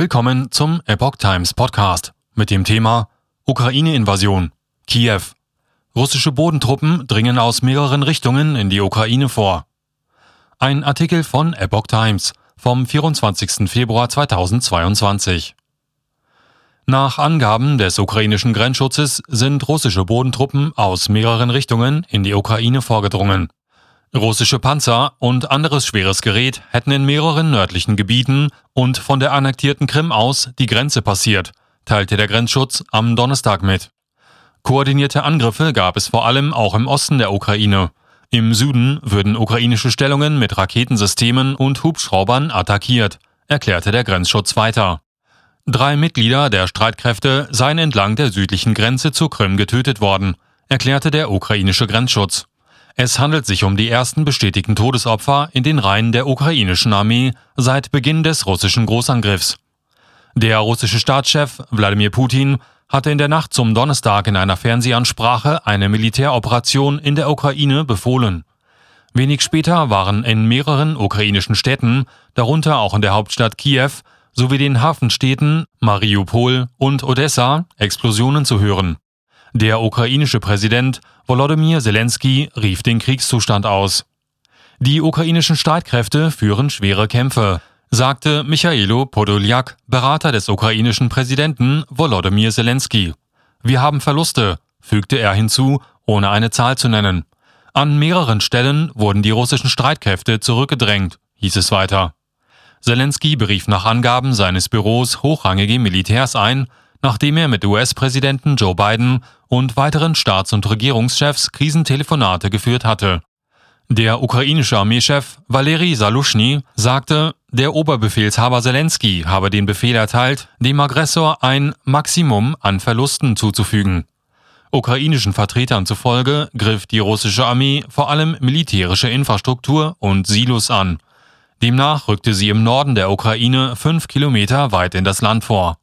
Willkommen zum Epoch Times Podcast mit dem Thema Ukraine-Invasion. Kiew. Russische Bodentruppen dringen aus mehreren Richtungen in die Ukraine vor. Ein Artikel von Epoch Times vom 24. Februar 2022. Nach Angaben des ukrainischen Grenzschutzes sind russische Bodentruppen aus mehreren Richtungen in die Ukraine vorgedrungen. Russische Panzer und anderes schweres Gerät hätten in mehreren nördlichen Gebieten und von der annektierten Krim aus die Grenze passiert, teilte der Grenzschutz am Donnerstag mit. Koordinierte Angriffe gab es vor allem auch im Osten der Ukraine. Im Süden würden ukrainische Stellungen mit Raketensystemen und Hubschraubern attackiert, erklärte der Grenzschutz weiter. Drei Mitglieder der Streitkräfte seien entlang der südlichen Grenze zur Krim getötet worden, erklärte der ukrainische Grenzschutz. Es handelt sich um die ersten bestätigten Todesopfer in den Reihen der ukrainischen Armee seit Beginn des russischen Großangriffs. Der russische Staatschef Wladimir Putin hatte in der Nacht zum Donnerstag in einer Fernsehansprache eine Militäroperation in der Ukraine befohlen. Wenig später waren in mehreren ukrainischen Städten, darunter auch in der Hauptstadt Kiew, sowie den Hafenstädten Mariupol und Odessa Explosionen zu hören. Der ukrainische Präsident Volodymyr Zelensky rief den Kriegszustand aus. Die ukrainischen Streitkräfte führen schwere Kämpfe, sagte Michailo Podoljak, Berater des ukrainischen Präsidenten Volodymyr Zelensky. Wir haben Verluste, fügte er hinzu, ohne eine Zahl zu nennen. An mehreren Stellen wurden die russischen Streitkräfte zurückgedrängt, hieß es weiter. Zelensky berief nach Angaben seines Büros hochrangige Militärs ein, nachdem er mit US-Präsidenten Joe Biden und weiteren Staats- und Regierungschefs Krisentelefonate geführt hatte. Der ukrainische Armeechef Valeri Salushny sagte, der Oberbefehlshaber Zelensky habe den Befehl erteilt, dem Aggressor ein Maximum an Verlusten zuzufügen. Ukrainischen Vertretern zufolge griff die russische Armee vor allem militärische Infrastruktur und Silos an. Demnach rückte sie im Norden der Ukraine fünf Kilometer weit in das Land vor.